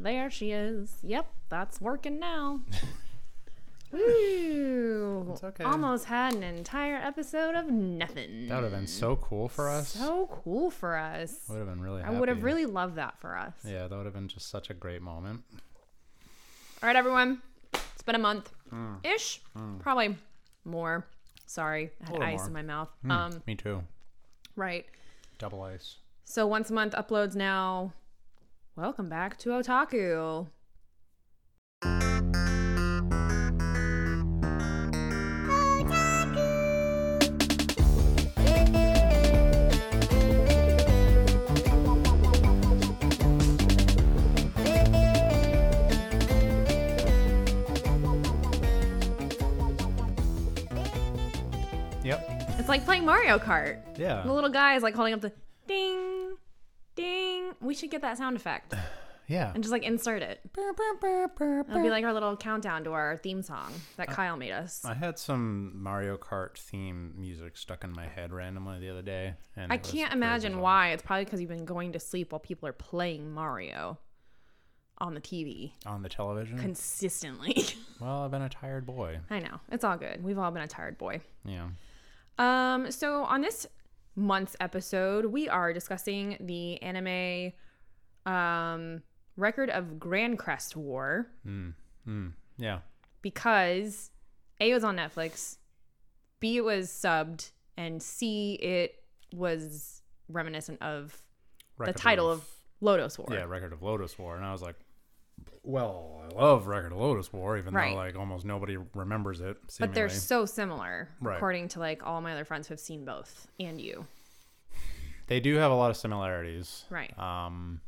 There she is. Yep, that's working now. It's okay. Almost had an entire episode of nothing. That would have been so cool for us. so cool for us. would have been really. I would have really loved that for us. Yeah, that would have been just such a great moment. All right, everyone. It's been a month Mm. ish. Probably more. Sorry, I had ice more. in my mouth. Mm, Um, Me too. right. Double ice. So once a month uploads now. Welcome back to Otaku. Yep. It's like playing Mario Kart. Yeah. The little guy is like holding up the ding, ding. We should get that sound effect Yeah. and just like insert it. It'll be like our little countdown to our theme song that Kyle made us. I had some Mario Kart theme music stuck in my head randomly the other day, and I can't imagine why. It's probably because you've been going to sleep while people are playing Mario on the TV on the television. consistently. well, I've been a tired boy. I know. It's all good. We've all been a tired boy. Yeah. Um, so on this month's episode, we are discussing the anime um record of Grancrest War Mm. Mm. Yeah. because A was on Netflix, B it was subbed, and C it was reminiscent of Record the title of Lodoss War. yeah, Record of Lodoss War, and I was like, well, I love Record of Lodoss War, even Right. though like almost nobody remembers it. But they're so similar, Right. according to like all my other friends who have seen both, and you. they do have a lot of similarities. Right. Um,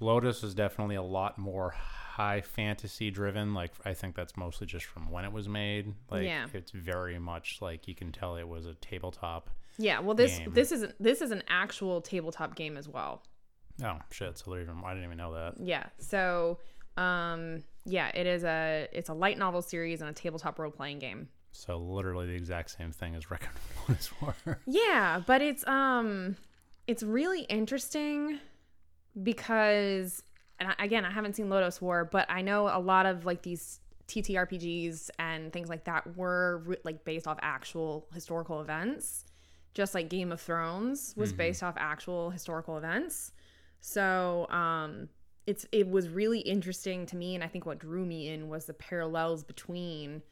Lodoss is definitely a lot more high fantasy driven. Like I think that's mostly just from when it was made. Like Yeah. it's very much like you can tell it was a tabletop. Yeah, well this Game. this is this is an actual tabletop game as well. Oh shit! So they're even I didn't even know that. Yeah. So, um, yeah, it is a it's a light novel series and a tabletop role playing game. So literally the exact same thing as Record of Lodoss War. Yeah, but it's um, it's really interesting because, and again, I haven't seen Lodoss War, but I know a lot of like these TTRPGs and things like that were re- like based off actual historical events, just like Game of Thrones was based off actual historical events. So, um, it's it was really interesting to me, and I think what drew me in was the parallels between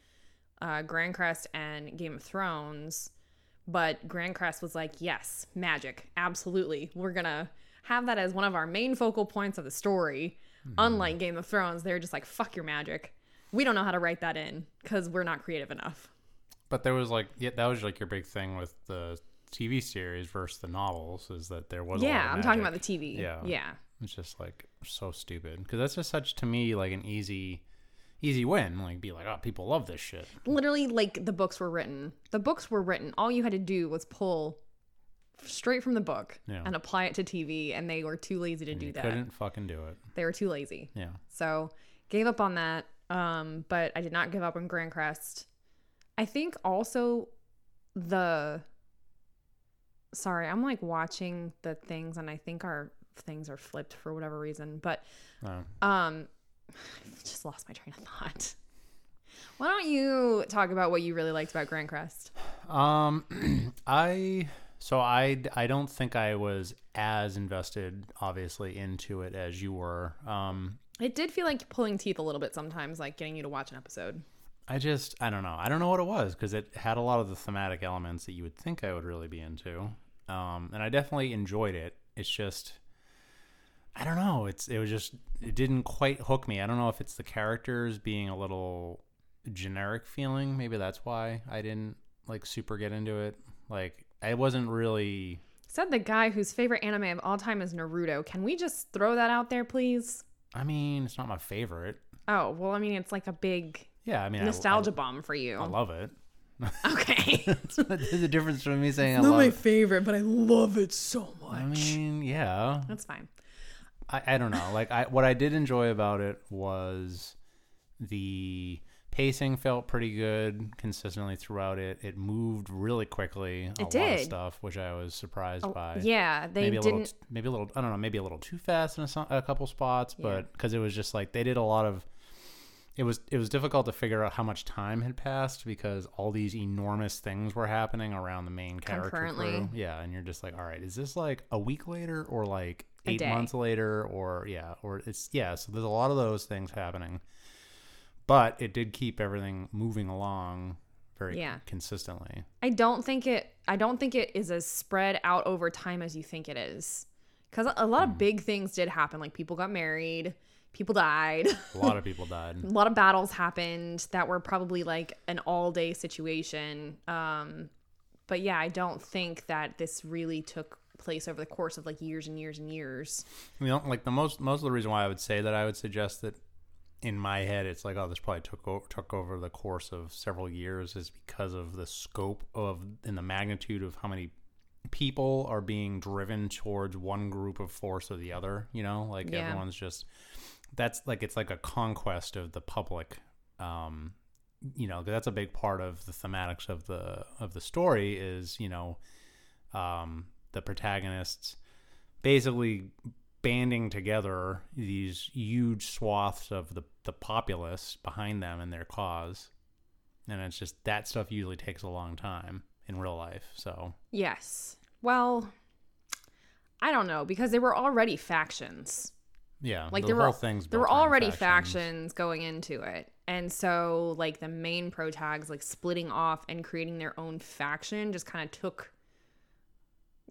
uh, Grancrest and Game of Thrones. But Grancrest was like, yes, magic, absolutely. We're gonna have that as one of our main focal points of the story. Unlike Game of Thrones, they're just like, fuck your magic. We don't know how to write that in because we're not creative enough. But there was like yeah, that was like your big thing with the TV series versus the novels is that there was a lot Yeah, I'm talking about the TV. Yeah. Yeah. It's just like so stupid because that's just such to me like an easy, easy win. Like be like, oh, people love this shit. Literally, like the books were written. The books were written. All you had to do was pull straight from the book Yeah. and apply it to TV, and they were too lazy to do You that. couldn't fucking do it. They were too lazy. Yeah. So gave up on that. Um, but I did not give up on Grancrest. I think also the sorry, I'm like watching the things and I think our things are flipped for whatever reason. But No. um just lost my train of thought. Why don't you talk about what you really liked about Grancrest? Um, I so I I don't think I was as invested, obviously, into it as you were. Um, It did feel like pulling teeth a little bit sometimes, like getting you to watch an episode. I just I don't know. I don't know what it was because it had a lot of the thematic elements that you would think I would really be into. Um, and I definitely enjoyed it. It's just I don't know. It's it was just it didn't quite hook me. I don't know if it's the characters being a little generic feeling. Maybe that's why I didn't like super get into it. Like I wasn't really Said the guy whose favorite anime of all time is Naruto. Can we just throw that out there, please? I mean, it's not my favorite. Oh, well, I mean, it's like a big Yeah, I mean I- nostalgia bomb for you. I, I love it. okay. There's a difference between me saying I Not love my it. favorite, but I love it so much. I mean, yeah. That's fine. I, I don't know. Like I what I did enjoy about it was the pacing felt pretty good consistently throughout it. It moved really quickly. A It lot of did. stuff, which I was surprised Oh, by. yeah, they maybe a didn't. little, maybe a little. I don't know, maybe a little too fast in a, a couple spots, Yeah. but because it was just like they did a lot of. It was it was difficult to figure out how much time had passed because all these enormous things were happening around the main character crew. Yeah, and you're just like, all right, is this like a week later or like eight day. months later or yeah or it's yeah. So there's a lot of those things happening, but it did keep everything moving along very Yeah. consistently. I don't think it. I don't think it is as spread out over time as you think it is, because a lot Hmm. of big things did happen. Like people got married, people died, A lot of people died. a lot of battles happened that were probably like an all day situation. Um, but yeah, I don't think that this really took place over the course of like years and years and years. You know, like the most most of the reason why I would say that I would suggest that in my head it's like oh this probably took o- took over the course of several years is because of the scope of and the magnitude of how many people are being driven towards one group of force or the other. You know, like Yeah. everyone's just that's like it's like a conquest of the public. Um, you know, 'cause that's a big part of the thematics of the of the story is you know um, the protagonists basically banding together these huge swaths of the, the populace behind them and their cause. And it's just that stuff usually takes a long time in real life. So, Yes. Well, I don't know because there were already factions. yeah, like the there were thing's there were already factions. going into it and so like the main pro tags like splitting off and creating their own faction just kind of took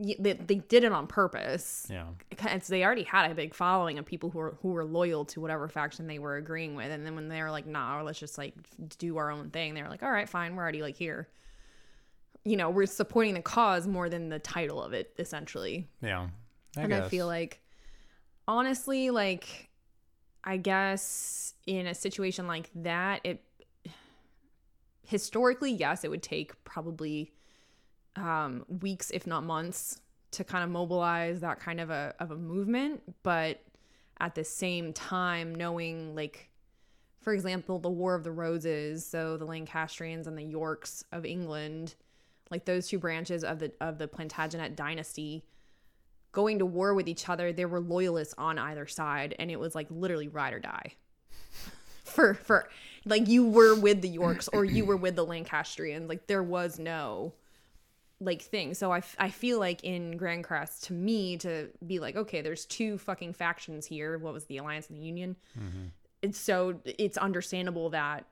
they, they did it on purpose Yeah. because they already had a big following of people who were who were loyal to whatever faction they were agreeing with and then when they were like nah let's just like do our own thing they were like all right fine we're already like here you know we're supporting the cause more than the title of it essentially Yeah. I and guess. I feel like, honestly, like, I guess in a situation like that, it historically, yes, it would take probably um, weeks, if not months, to kind of mobilize that kind of a of a movement. But at the same time, knowing like, for example, the War of the Roses, so the Lancastrians and the Yorks of England, like those two branches of the of the Plantagenet dynasty going to war with each other there were loyalists on either side and it was like literally ride or die for for like you were with the yorks or you were with the lancastrians like there was no like thing. So I, f- I feel like in grancrest to me to be like okay there's two fucking factions here. What was the alliance and the union? It's so it's understandable that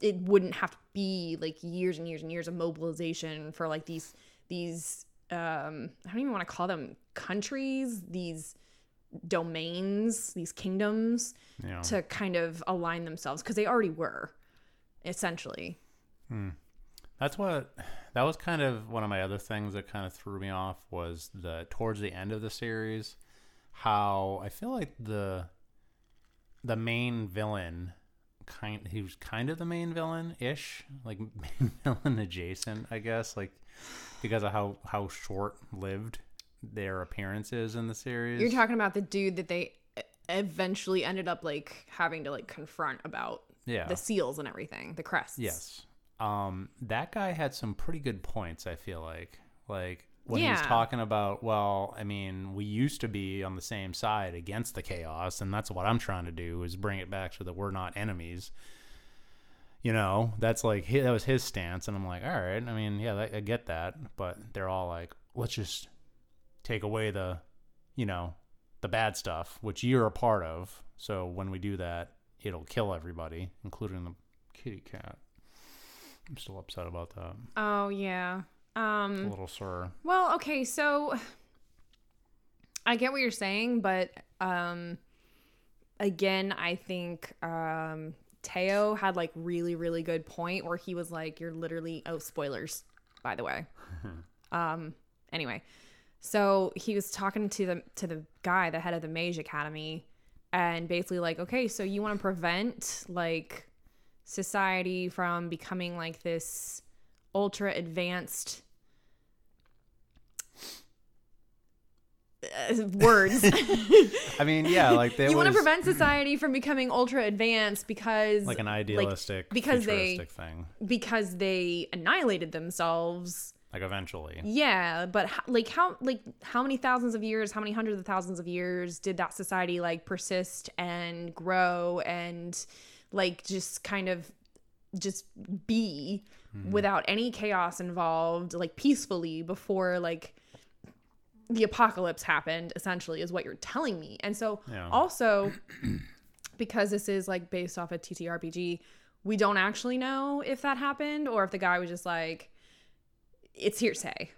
it wouldn't have to be like years and years and years of mobilization for like these these um I don't even want to call them countries, these domains, these kingdoms yeah. to kind of align themselves because they already were essentially. That's what that was kind of one of my other things that kind of threw me off was the towards the end of the series how I feel like the the main villain kind he was kind of the main villain ish like main villain adjacent I guess like because of how how short lived their appearances in the series You're talking about the dude that they eventually ended up like having to like confront about yeah the seals and everything, the crests. Yes. Um, that guy had some pretty good points, I feel like. Like when Yeah. talking about, well, I mean, we used to be on the same side against the chaos, and that's what I'm trying to do is bring it back so that we're not enemies. You know, that's like that was his stance, and I'm like, all right. I mean, yeah, I get that, but they're all like, let's just take away the, you know, the bad stuff, which you're a part of. So when we do that, it'll kill everybody, including the kitty cat. I'm still upset about that. Oh yeah. Um a Little sir. Well, okay, so I get what you're saying, but um again, I think um Theo had like really really good point where he was like you're literally oh spoilers by the way. um anyway, so he was talking to the to the guy, the head of the Mage Academy and basically like okay, so you want to prevent like society from becoming like this ultra advanced uh, words. I mean, yeah, like they you want to prevent society from becoming ultra advanced because like an idealistic, because they- thing. because they annihilated themselves. Like eventually, Yeah, but how, like how like how many thousands of years, how many hundreds of thousands of years did that society like persist and grow and like just kind of just be hmm. without any chaos involved, like peacefully before like the apocalypse happened essentially is what you're telling me. And so Yeah. also because this is like based off a TTRPG, we don't actually know if that happened or if the guy was just like it's hearsay.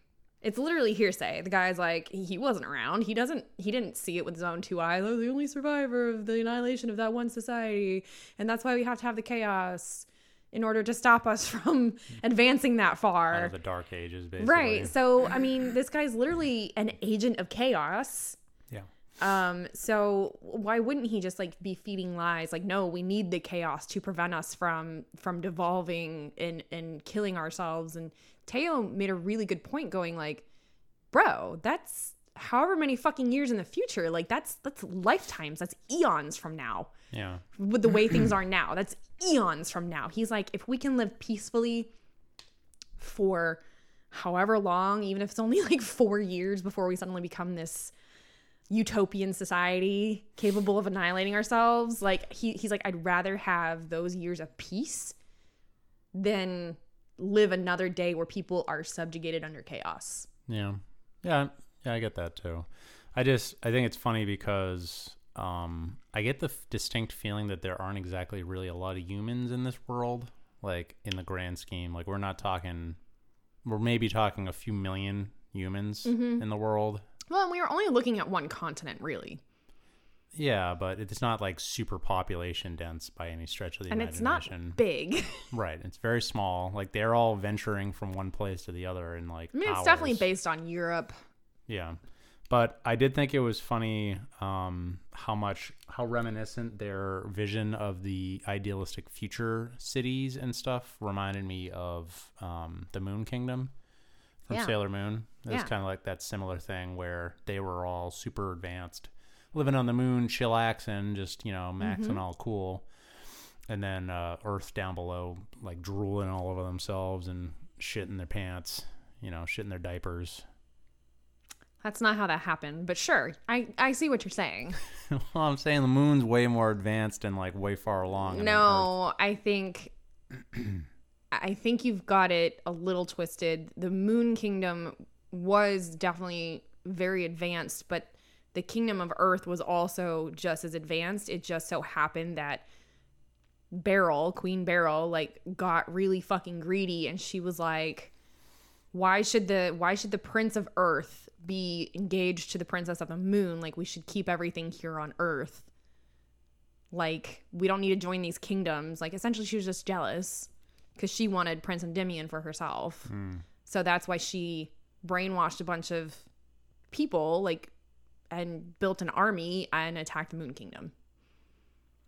It's literally hearsay. The guy's like, he wasn't around. He doesn't. He didn't see it with his own two eyes. Oh, the only survivor of the annihilation of that one society, and that's why we have to have the chaos in order to stop us from advancing that far. the dark ages, basically. Right. So, I mean, this guy's literally an agent of chaos. Yeah. Um, so why wouldn't he just like be feeding lies? Like, no, we need the chaos to prevent us from from devolving and and killing ourselves. And Theo made a really good point, going like, bro, that's however many fucking years in the future. Like, that's that's lifetimes. That's eons from now Yeah. with the way things are now. That's eons from now. He's like, if we can live peacefully for however long, even if it's only like four years before we suddenly become this utopian society capable of annihilating ourselves, like he, he's like, I'd rather have those years of peace than live another day where people are subjugated under chaos. Yeah. Yeah. Yeah, I get that too. I just I think it's funny because um I get the f- distinct feeling that there aren't exactly really a lot of humans in this world like in the grand scheme. Like we're not talking we're maybe talking a few million humans Mm-hmm. in the world. Well, and we were only looking at one continent, really. Yeah, but it's not like super population dense by any stretch of the And it's not imagination. big. Right. It's very small. Like they're all venturing from one place to the other in like I mean, it's definitely based on Europe. Yeah. But I did think it was funny um, how much, how reminiscent their vision of the idealistic future cities and stuff reminded me of um, the Moon Kingdom from Yeah. Sailor Moon. It was kind of like that similar thing where they were all super advanced, living on the moon, chillaxing, just, you know, maxing Mm-hmm. all cool. And then uh, Earth down below, like drooling all over themselves and shitting their pants, you know, shitting their diapers. That's not how that happened, but sure, I I see what you're saying. well, I'm saying the moon's way more advanced and like way far along. No, I think I think you've got it a little twisted. The Moon Kingdom was definitely very advanced, but the Kingdom of Earth was also just as advanced. It just so happened that Beryl, Queen Beryl, like got really fucking greedy and she was like why should the why should the prince of earth be engaged to the princess of the moon? Like we should keep everything here on earth. Like we don't need to join these kingdoms. Like essentially she was just jealous because she wanted prince endymion for herself. Hmm. So that's why she brainwashed a bunch of people like and built an army and attacked the moon kingdom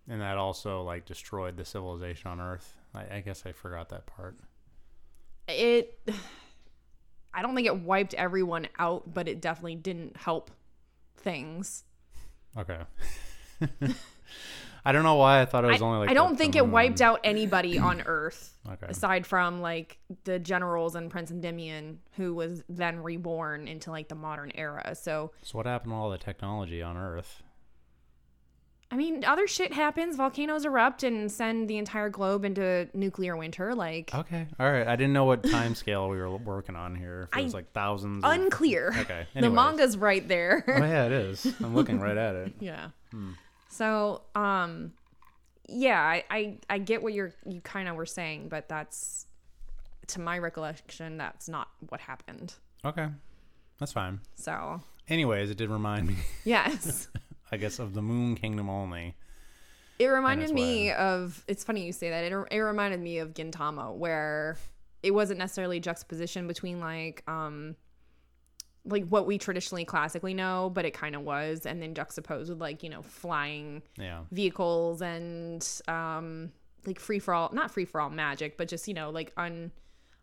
And that also like destroyed the civilization on Earth. I, I guess I forgot that part. it i don't think it wiped everyone out but it definitely didn't help things Okay. I don't know why I thought it I, was only like. I don't think it wiped out anybody on Earth Okay. aside from like the generals and Prince Endymion, who was then reborn into like the modern era. So So what happened to all the technology on Earth? I mean, other shit happens. Volcanoes erupt and send the entire globe into nuclear winter. Like Okay. All right. I didn't know what time scale we were working on here. If it was I- like thousands. Of... unclear. Okay. The manga's right there. Oh yeah, it is. I'm looking right at it. yeah. Hmm. So, um, yeah, I, I, I get what you're, you kind of were saying, but that's, to my recollection, that's not what happened. Okay. That's fine. So, Anyways, it did remind me, yes. I guess, of the Moon Kingdom only. It reminded me why- of. It's funny you say that. It, it reminded me of Gintama, where it wasn't necessarily juxtaposition between like um like what we traditionally classically know, but it kind of was, and then juxtaposed with like you know flying Yeah. vehicles and um like free for all, not free for all magic, but just you know like un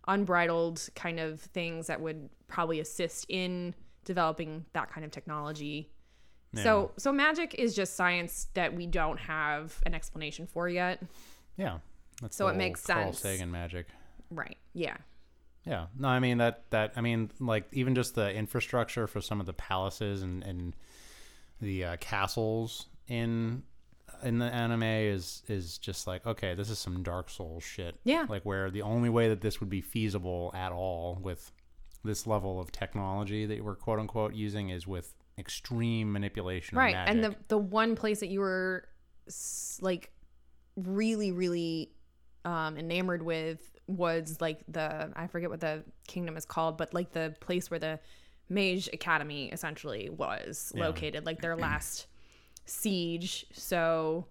unbridled kind of things that would probably assist in developing that kind of technology. Yeah. So so magic is just science that we don't have an explanation for yet. Yeah. That's So it makes Carl sense. Sagan magic. Right. Yeah. Yeah. No, I mean that that I mean like even just the infrastructure for some of the palaces and and the uh, castles in in the anime is is just like okay, this is some Dark Souls shit. Yeah. Like where the only way that this would be feasible at all with this level of technology that we're quote unquote using is with extreme manipulation. of right and the the one place that you were like really really um enamored with was like the i forget what the kingdom is called but like the place where the mage academy essentially was Yeah. located like their last siege so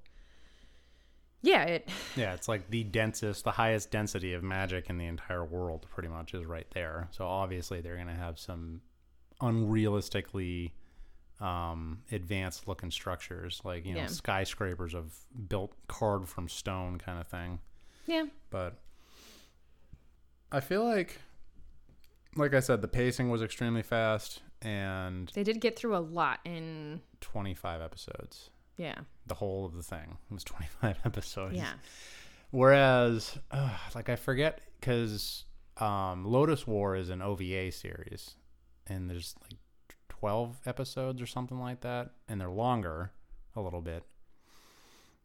yeah it Yeah, it's like the densest, the highest density of magic in the entire world, pretty much, is right there. So obviously, they're going to have some unrealistically um, advanced looking structures, like you know Yeah. skyscrapers of built carved from stone, kind of thing. yeah But I feel like, like I said, the pacing was extremely fast, and they did get through a lot in 25 episodes. yeah The whole of the thing was 25 episodes. yeah Whereas, uh, like I forget because um, Lodoss War is an OVA series, and there's like twelve episodes or something like that, and they're longer a little bit.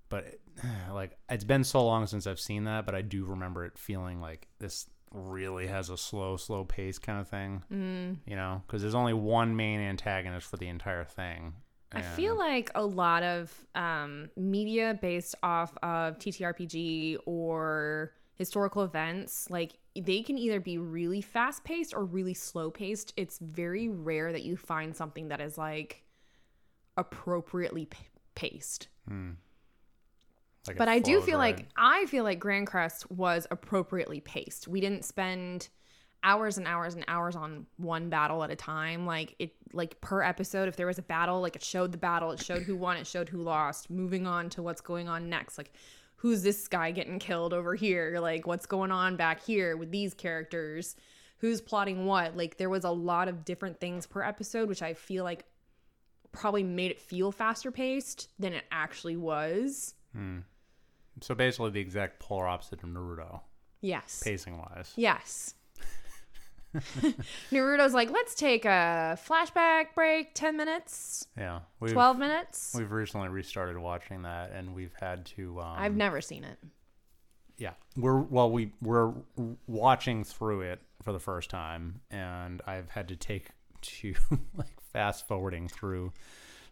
But it, like it's been so long since I've seen that, but I do remember it feeling like this really has a slow, slow pace kind of thing. mm. You know, because there's only one main antagonist for the entire thing. I feel like a lot of um, media based off of TTRPG or historical events, like they can either be really fast paced or really slow paced. It's very rare that you find something that is like appropriately p- paced. Like But I do feel right. like I feel like Grancrest was appropriately paced. We didn't spend hours and hours and hours on one battle at a time. Like it like per episode, if there was a battle, like it showed the battle, it showed who won, it showed who lost, moving on to what's going on next. Like who's this guy getting killed over here? Like what's going on back here with these characters? Who's plotting what? Like there was a lot of different things per episode, which I feel like probably made it feel faster paced than it actually was. Hmm. So basically the exact polar opposite of Naruto, Yes. pacing wise. Yes. Naruto's like, let's take a flashback break, 10 minutes, Yeah, we've 12 minutes. we've recently restarted watching that, and we've had to. Um, I've never seen it. yeah, we're well, we we're watching through it for the first time, and I've had to take to like fast forwarding through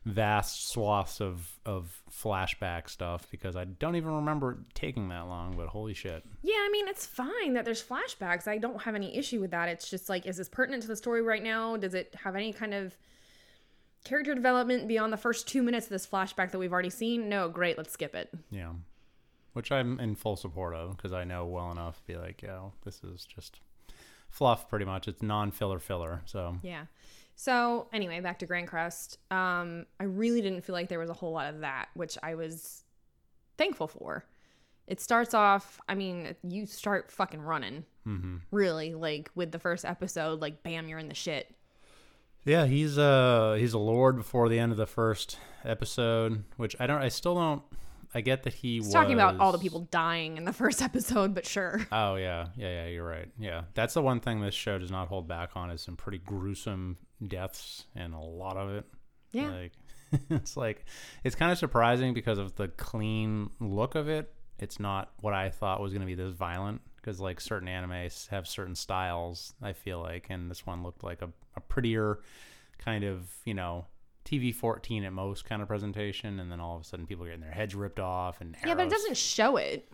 vast swaths of of flashback stuff because I don't even remember it taking that long. But holy shit, Yeah, I mean, it's fine that there's flashbacks. I don't have any issue with that. It's just like, is this pertinent to the story right now? Does it have any kind of character development beyond the first two minutes of this flashback that we've already seen? No, great, let's skip it. yeah, which I'm in full support of because I know well enough to be like, yeah, this is just fluff, pretty much. It's non filler filler. So Yeah. So anyway, back to Grancrest. Um, I really didn't feel like there was a whole lot of that, which I was thankful for. It starts off, I mean, you start fucking running. Mm-hmm. Really, like with the first episode, like bam, you're in the shit. Yeah, he's uh he's a lord before the end of the first episode, which I don't I still don't I get that he He's was talking about all the people dying in the first episode, but sure. Oh yeah, yeah, yeah, you're right. Yeah. That's the one thing this show does not hold back on is some pretty gruesome deaths and a lot of it. Yeah. Like it's like it's kind of surprising because of the clean look of it. It's not what I thought was going to be this violent because like certain animes have certain styles, I feel like, and this one looked like a, a prettier kind of, you know, TV 14 at most kind of presentation and then all of a sudden people are getting their heads ripped off and Yeah, but it doesn't show it.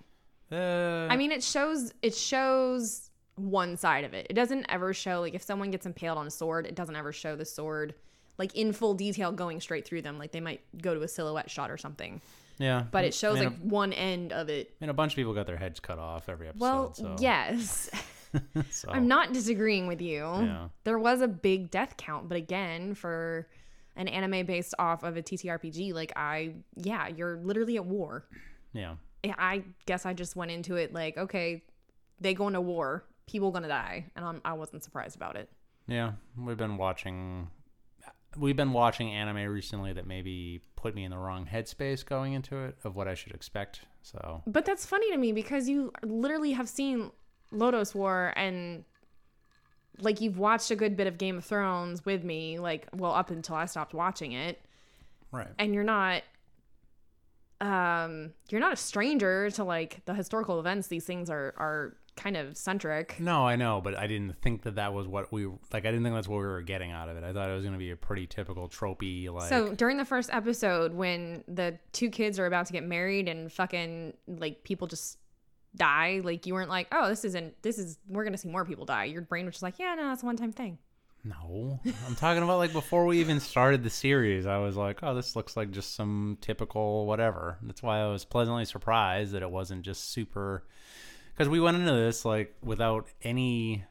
Uh, I mean, it shows it shows one side of it. It doesn't ever show like if someone gets impaled on a sword, it doesn't ever show the sword like in full detail going straight through them. Like they might go to a silhouette shot or something. yeah. But it shows I mean, like one end of it. And a bunch of people got their heads cut off every episode. Well, so, yes. so, I'm not disagreeing with you. Yeah. There was a big death count, but again, for an anime based off of a TTRPG, like I, yeah, you're literally at war. Yeah. I guess I just went into it like, okay, they go into war, people gonna die, and I'm, I wasn't surprised about it. Yeah. We've been watching we've been watching anime recently that maybe put me in the wrong headspace going into it of what I should expect. So But that's funny to me because you literally have seen Lodoss War and like you've watched a good bit of Game of Thrones with me, like well up until I stopped watching it, right. and you're not um you're not a stranger to like the historical events these things are are kind of centric. No, I know, but I didn't think that that was what we like. I didn't think that's what we were getting out of it. I thought it was going to be a pretty typical tropey like. So during the first episode, when the two kids are about to get married and fucking like people just die, like you weren't like, oh, this isn't, this is, we're gonna see more people die. Your brain was just like, yeah, no, that's a one time thing. No, I'm talking about like before we even started the series. I was like, oh, this looks like just some typical whatever. That's why I was pleasantly surprised that it wasn't just super. Because we went into this like without any,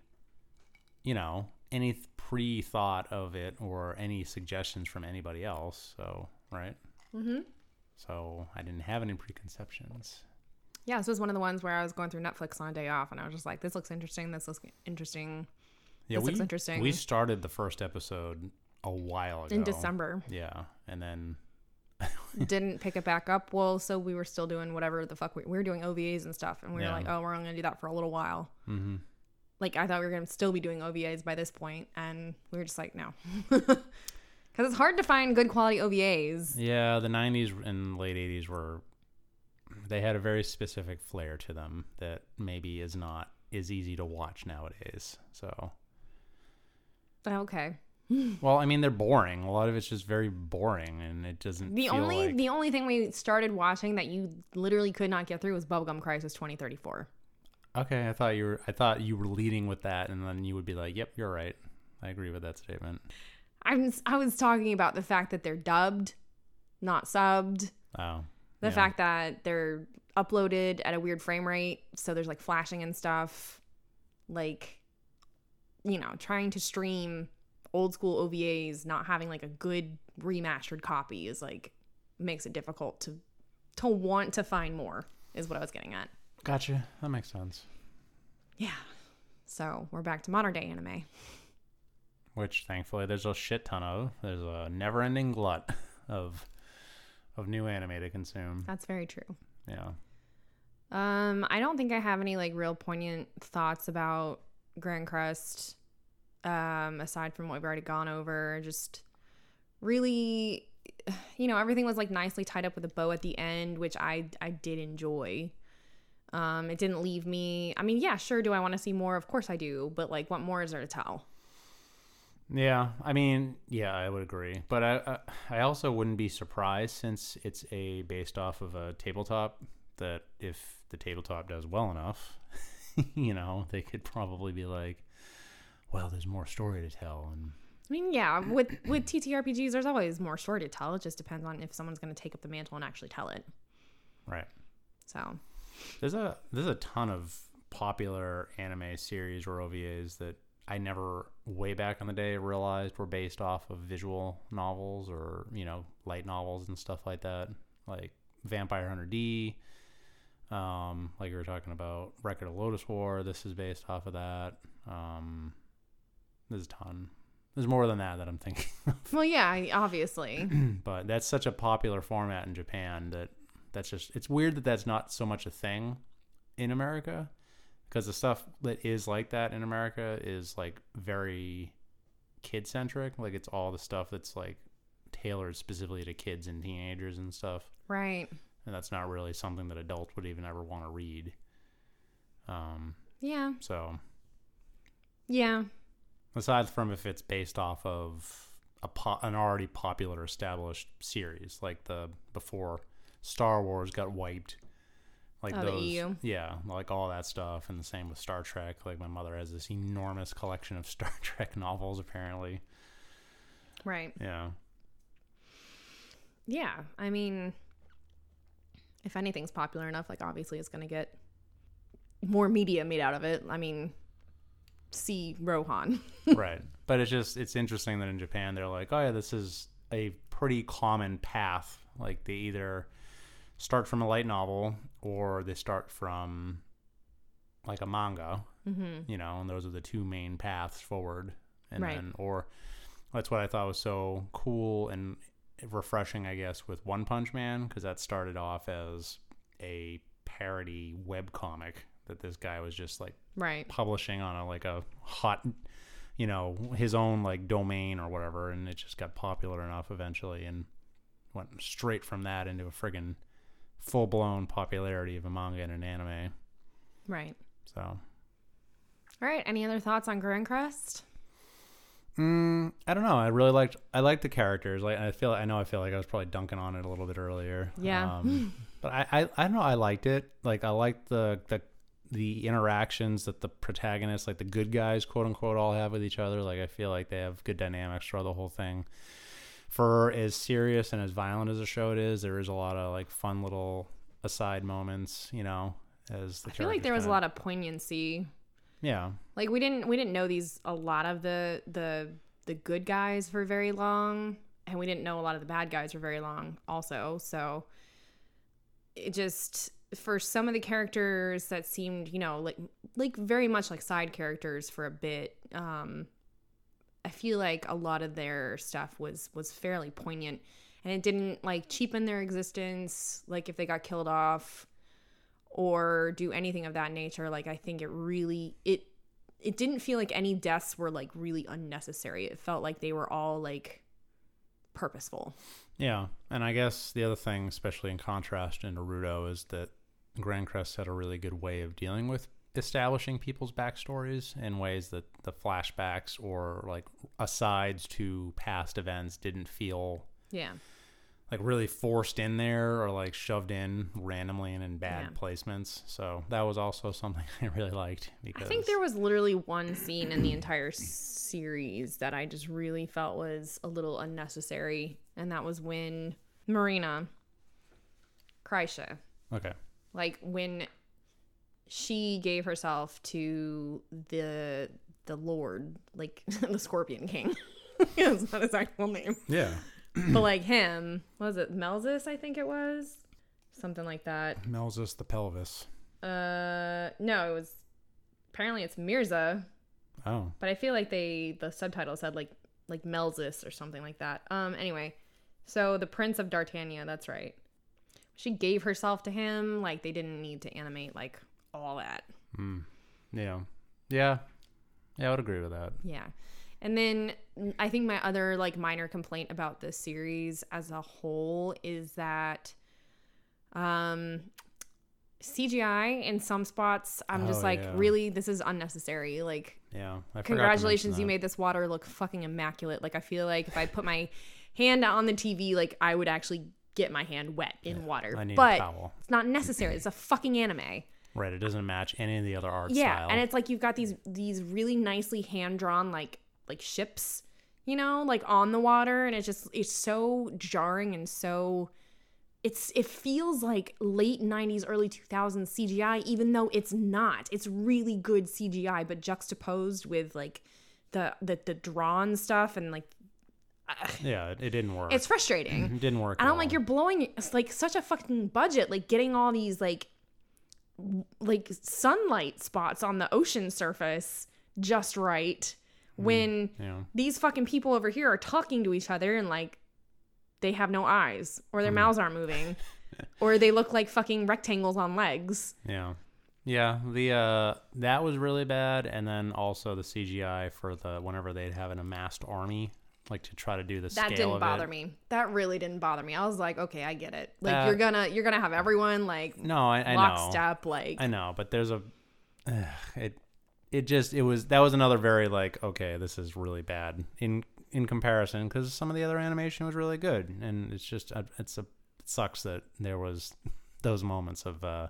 you know, any pre thought of it or any suggestions from anybody else. So, right? Mm-hmm. So I didn't have any preconceptions. Yeah, this was one of the ones where I was going through Netflix on a day off, and I was just like, this looks interesting. This looks interesting. Yeah, This we, looks interesting. We started the first episode a while ago In December, Yeah, and then didn't pick it back up. Well, so we were still doing whatever the fuck we, we were doing OVAs and stuff, and we Yeah. were like, oh, we're only gonna do that for a little while. mhm. like I thought we were gonna still be doing OVAs by this point, and we were just like, no, because it's hard to find good quality OVAs. yeah, the '90s and late '80s were they had a very specific flair to them that maybe is not as easy to watch nowadays. So, Okay. well, I mean, they're boring. A lot of it's just very boring, and it doesn't. The feel only like- the only thing we started watching that you literally could not get through was Bubblegum Crisis 2034. okay, I thought you were. I thought you were leading with that, and then you would be like, "Yep, you're right. I agree with that statement." I'm I was talking about the fact that they're dubbed, not subbed. Oh, The yeah. fact that they're uploaded at a weird frame rate, so there's like flashing and stuff. Like, you know, trying to stream old school OVAs, not having like a good remastered copy is like makes it difficult to to want to find more. Is what I was getting at. Gotcha. That makes sense. Yeah. So we're back to modern day anime. which thankfully there's a shit ton of. There's a never-ending glut of of new anime to consume. That's very true. Yeah. Um, I don't think I have any like real poignant thoughts about Grancrest. Um, aside from what we've already gone over, just really, you know, everything was like nicely tied up with a bow at the end, which I I did enjoy. Um, it didn't leave me. I mean, yeah, sure. Do I want to see more? Of course I do. But like, what more is there to tell? Yeah, I mean, yeah, I would agree, but I, I also wouldn't be surprised since it's a based off of a tabletop that if the tabletop does well enough, you know, they could probably be like, well, there's more story to tell, and I mean, yeah, with with TTRPGs, there's always more story to tell. It just depends on if someone's going to take up the mantle and actually tell it. right. So, There's a there's a ton of popular anime series or OVAs that I never way back in the day realized were based off of visual novels or you know light novels and stuff like that, like Vampire Hunter D. Um, like we were talking about Record of Lodoss War. This is based off of that. Um, there's a ton. There's more than that that I'm thinking. well, yeah, obviously. but that's such a popular format in Japan that that's just it's weird that that's not so much a thing in America because the stuff that is like that in America is like very kid centric like it's all the stuff that's like tailored specifically to kids and teenagers and stuff right. and that's not really something that adults would even ever want to read um Yeah. so Yeah. Aside from if it's based off of a po- an already popular established series like the before Star Wars got wiped like Oh, those yeah like all that stuff and the same with Star Trek like my mother has this enormous collection of Star Trek novels apparently Right. yeah Yeah. I mean, if anything's popular enough, like obviously it's going to get more media made out of it. I mean, see Rohan. right but it's just it's interesting that in Japan they're like oh yeah this is a pretty common path like they either start from a light novel or they start from like a manga mm-hmm. you know, and those are the two main paths forward. And Right. then, or that's what I thought was so cool and refreshing, I guess, with One Punch Man because that started off as a parody web comic that this guy was just like Right. publishing on a like a hot you know his own like domain or whatever and it just got popular enough eventually and went straight from that into a friggin' full-blown popularity of a manga and an anime Right. so All right. Any other thoughts on Grancrest? mm, i don't know i really liked i liked the characters like i feel i know i feel like i was probably dunking on it a little bit earlier Yeah. um, but I, I i don't know i liked it like i liked the the the interactions that the protagonists, like the good guys, quote unquote, all have with each other. Like I feel like they have good dynamics throughout the whole thing. For as serious and as violent as the show it is, there is a lot of like fun little aside moments, you know. As the I feel like there was a kinda- lot of poignancy. yeah, Like we didn't we didn't know these a lot of the the the good guys for very long, and we didn't know a lot of the bad guys for very long also. So it just for some of the characters that seemed you know like like very much like side characters for a bit um i feel like a lot of their stuff was was fairly poignant. And it didn't like cheapen their existence like if they got killed off or do anything of that nature. Like i think it really it it didn't feel like any deaths were like really unnecessary. It felt like they were all like purposeful. Yeah. And I guess the other thing, especially in contrast to Naruto, is that Grancrest had a really good way of dealing with establishing people's backstories in ways that the flashbacks or like asides to past events didn't feel yeah like really forced in there or like shoved in randomly and in bad Yeah. placements. So that was also something I really liked because I think there was literally one scene in the entire series that I just really felt was a little unnecessary, and that was when Marina, Kreische, okay. Like when she gave herself to the the Lord, like the Scorpion King. That's not his actual name, Yeah. but like him, what was it Melzus? I think it was something like that. Melzus the pelvis. Uh, no, it was apparently it's Mirza, Oh. but I feel like they the subtitle said like like Melzus or something like that. Um, anyway, so the Prince of D'Artagnan, that's right. She gave herself to him. Like they didn't need to animate like all that. Mm. Yeah. Yeah. Yeah, I would agree with that. Yeah. And then I think my other like minor complaint about this series as a whole is that um CGI in some spots I'm just Oh, like yeah. really this is unnecessary like Yeah. Congratulations you made this water look fucking immaculate like I feel like if I put my hand on the TV like I would actually get my hand wet in water I need a but towel. it's not necessary it's a fucking anime Right. It doesn't match any of the other art yeah style. and it's like you've got these these really nicely hand drawn like like ships you know like on the water and it's just it's so jarring and so it's it feels like late 90s early 2000s cgi even though it's not it's really good cgi but juxtaposed with like the the, the drawn stuff and like yeah, it, it didn't work. it's frustrating it didn't work. and I'm like, you're blowing it's like such a fucking budget, like getting all these like like sunlight spots on the ocean surface just right mm, when Yeah. these fucking people over here are talking to each other and like they have no eyes or their mm. mouths aren't moving or they look like fucking rectangles on legs. Yeah. Yeah, the uh that was really bad and then also the CGI for the whenever they'd have an amassed army like to try to do the That didn't bother it. me. That really didn't bother me. I was like, okay, I get it. Like That- you're gonna you're gonna have everyone like No, I, I know. lockstep, like I know, but there's a ugh, it it just it was that was another very like okay, this is really bad in in comparison cuz some of the other animation was really good and it's just uh, it's a it sucks that there was those moments of uh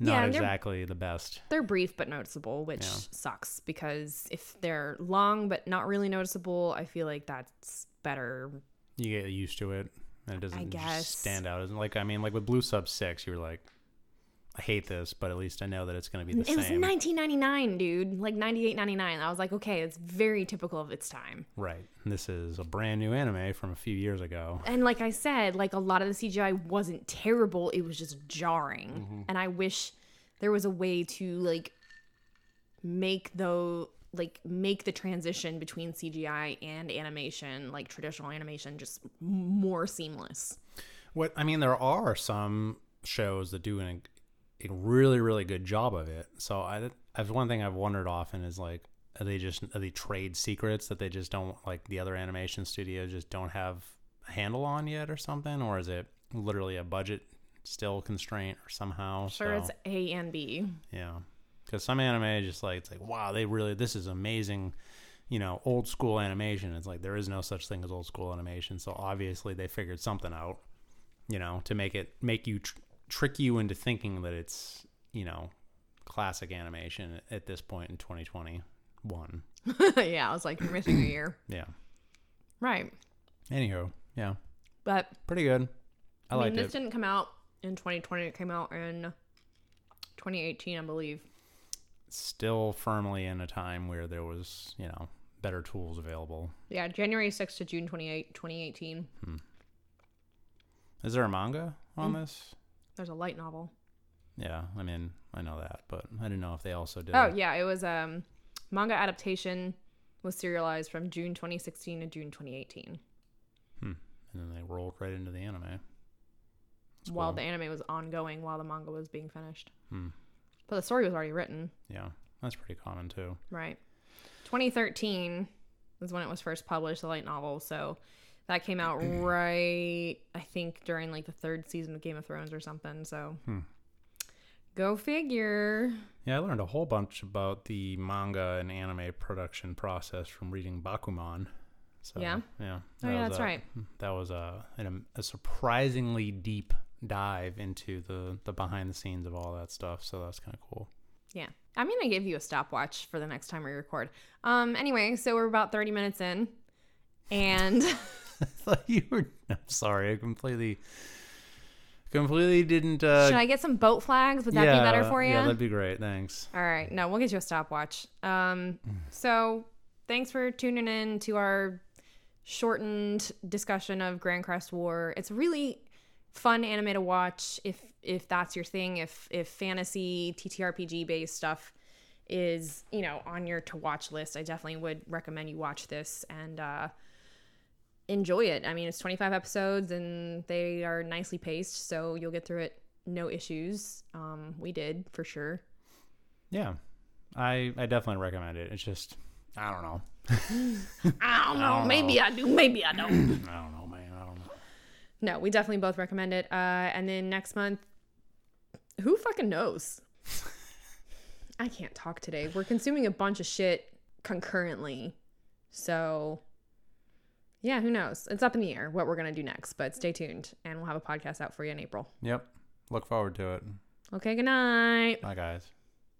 not Yeah, exactly the best. They're brief but noticeable, which Yeah. sucks because if they're long but not really noticeable, I feel like that's better. You get used to it and it doesn't just guess. stand out like I mean like with Blue Sub 6 you were like I hate this, but at least I know that it's going to be the same. It was 1999, dude. Like 98, 99. I was like, okay, it's very typical of its time. right. This is a brand new anime from a few years ago. And like I said, like a lot of the CGI wasn't terrible. It was just jarring. Mm-hmm. And I wish there was a way to like make though like make the transition between CGI and animation, like traditional animation, just more seamless. What I mean, there are some shows that do an, a really, really good job of it. So I, that's one thing I've wondered often is like, are they just are they trade secrets that they just don't like the other animation studios just don't have a handle on yet or something, or is it literally a budget still constraint or somehow? Sure, So, it's A and B. yeah, because some anime is just like it's like wow, they really this is amazing. You know, old school animation. It's like there is no such thing as old school animation. So obviously they figured something out. You know, to make it make you tr- trick you into thinking that it's you know classic animation at this point in 2021. yeah, I was like, you're missing a year. Yeah. Right. Anywho, yeah, But pretty good. I, I, mean, liked this it. didn't come out in 2020. It came out in 2018, I believe. Still firmly in a time where there was you know better tools available. Yeah, January 6th to June 28, 2018. Hmm. Is there a manga Mm. on this? There's a light novel. Yeah, I mean, I know that, but I didn't know if they also did. Oh, yeah, it was um manga adaptation was serialized from June 2016 to June 2018 and then they rolled right into the anime. That's while cool. the anime was ongoing while the manga was being finished. Hmm. But the story was already written, Yeah, that's pretty common too. right? 2013 was when it was first published, the light novel. So that came out right, I think, during like the third season of Game of Thrones or something. So Hmm. go figure. Yeah, I learned a whole bunch about the manga and anime production process from reading Bakuman. So, Yeah? yeah. Oh, yeah, that's a- right. That was a, an, a surprisingly deep dive into the the behind the scenes of all that stuff. So that's kind of cool. Yeah. I'm going to give you a stopwatch for the next time we record. Um anyway, so we're about 30 minutes in and I thought you were. I'm sorry, I completely, completely didn't. Uh, should I get some boat flags? Would that yeah, be better for you? Yeah, that'd be great. Thanks. All right. No, we'll get you a stopwatch. Um so thanks for tuning in to our shortened discussion of Grancrest War. It's really fun anime to watch if if that's your thing, if if fantasy TTRPG based stuff is, you know, on your to watch list. I definitely would recommend you watch this and uh enjoy it. I mean, it's 25 episodes and they are nicely paced, so you'll get through it no issues. Um we did for sure. Yeah, I I definitely recommend it. It's just I don't know. I don't know. don't maybe I do. Maybe I don't. I don't know, man. I don't know. no, we definitely both recommend it. Uh, and then next month, who fucking knows? I can't talk today. We're consuming a bunch of shit concurrently. So, yeah, who knows? It's up in the air what we're going to do next, but stay tuned and we'll have a podcast out for you in April. Yep. Look forward to it. Okay, good night. Bye, guys.